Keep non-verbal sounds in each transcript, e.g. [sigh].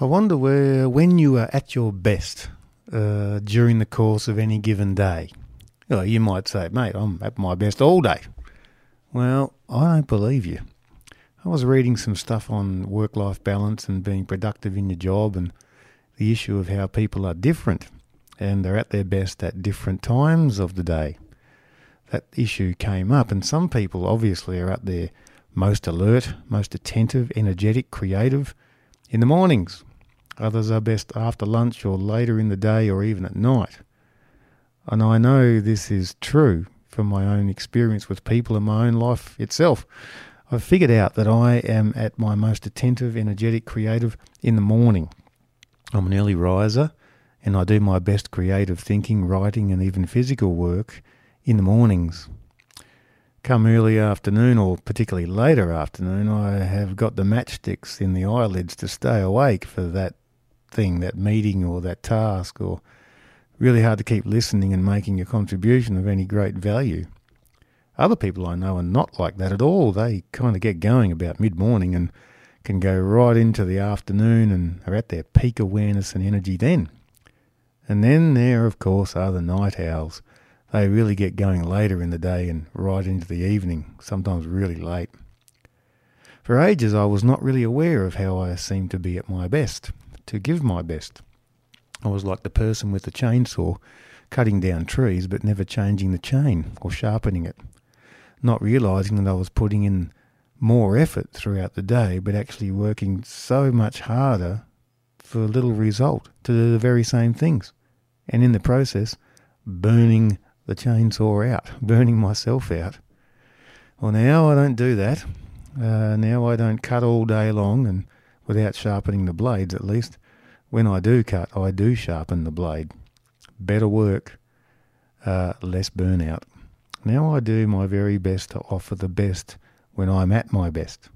I wonder where, when you are at your best uh, during the course of any given day. Well, you might say, mate, I'm at my best all day. Well, I don't believe you. I was reading some stuff on work life balance and being productive in your job and the issue of how people are different and they're at their best at different times of the day. That issue came up, and some people obviously are at their most alert, most attentive, energetic, creative in the mornings. Others are best after lunch or later in the day or even at night. And I know this is true from my own experience with people and my own life itself. I've figured out that I am at my most attentive, energetic, creative in the morning. I'm an early riser and I do my best creative thinking, writing, and even physical work in the mornings. Come early afternoon, or particularly later afternoon, I have got the matchsticks in the eyelids to stay awake for that thing, that meeting, or that task, or really hard to keep listening and making a contribution of any great value. Other people I know are not like that at all. They kind of get going about mid morning and can go right into the afternoon and are at their peak awareness and energy then. And then there, of course, are the night owls. They really get going later in the day and right into the evening, sometimes really late. For ages, I was not really aware of how I seemed to be at my best, to give my best. I was like the person with the chainsaw, cutting down trees but never changing the chain or sharpening it, not realizing that I was putting in more effort throughout the day but actually working so much harder for little result to do the very same things and in the process, burning the chainsaw out, [laughs] burning myself out. Well, now I don't do that. Uh, now I don't cut all day long and without sharpening the blades, at least. When I do cut, I do sharpen the blade. Better work, uh, less burnout. Now I do my very best to offer the best when I'm at my best.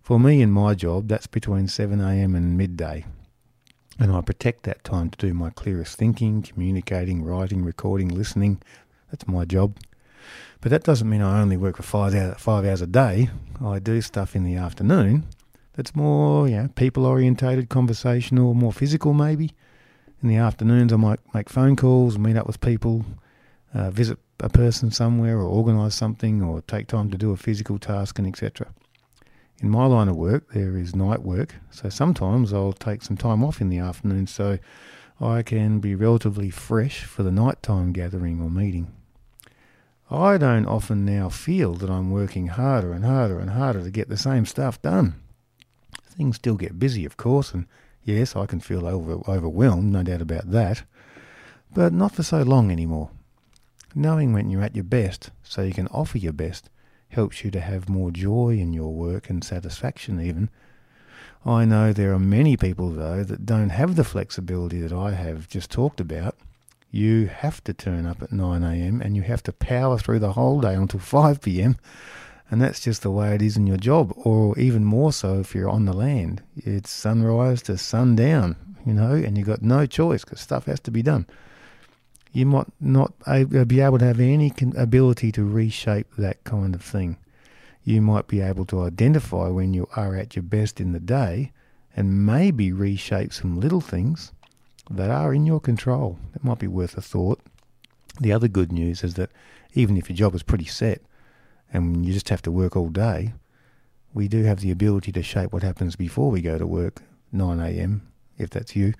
For me in my job, that's between 7am and midday. And I protect that time to do my clearest thinking, communicating, writing, recording, listening. That's my job. But that doesn't mean I only work for five hours, five hours a day. I do stuff in the afternoon that's more, you know, people orientated, conversational, more physical maybe. In the afternoons, I might make phone calls, meet up with people, uh, visit a person somewhere, or organise something, or take time to do a physical task, and etc. In my line of work, there is night work, so sometimes I'll take some time off in the afternoon so I can be relatively fresh for the nighttime gathering or meeting. I don't often now feel that I'm working harder and harder and harder to get the same stuff done. Things still get busy, of course, and yes, I can feel over, overwhelmed, no doubt about that, but not for so long anymore. Knowing when you're at your best so you can offer your best helps you to have more joy in your work and satisfaction, even. I know there are many people, though, that don't have the flexibility that I have just talked about. You have to turn up at 9am and you have to power through the whole day until 5pm. And that's just the way it is in your job, or even more so if you're on the land. It's sunrise to sundown, you know, and you've got no choice because stuff has to be done you might not be able to have any ability to reshape that kind of thing. You might be able to identify when you are at your best in the day and maybe reshape some little things that are in your control. That might be worth a thought. The other good news is that even if your job is pretty set and you just have to work all day, we do have the ability to shape what happens before we go to work, 9 a.m., if that's you,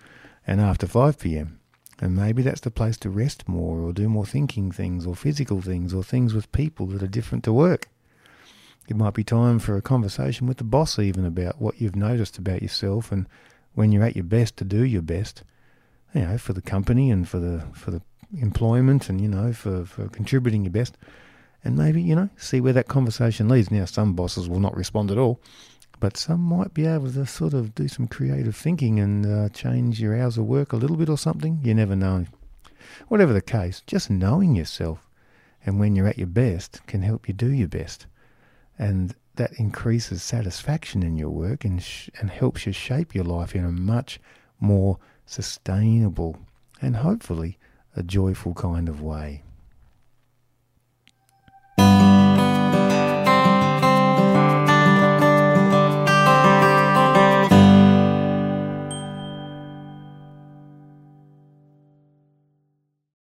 and after 5 p.m. And maybe that's the place to rest more or do more thinking things or physical things or things with people that are different to work. It might be time for a conversation with the boss, even about what you've noticed about yourself and when you're at your best to do your best, you know, for the company and for the for the employment and you know for for contributing your best, and maybe you know see where that conversation leads. Now, some bosses will not respond at all, but some might be able to sort of do some creative thinking and uh, change your hours of work a little bit or something. You never know. Whatever the case, just knowing yourself and when you're at your best can help you do your best. And that increases satisfaction in your work and, sh- and helps you shape your life in a much more sustainable and hopefully a joyful kind of way.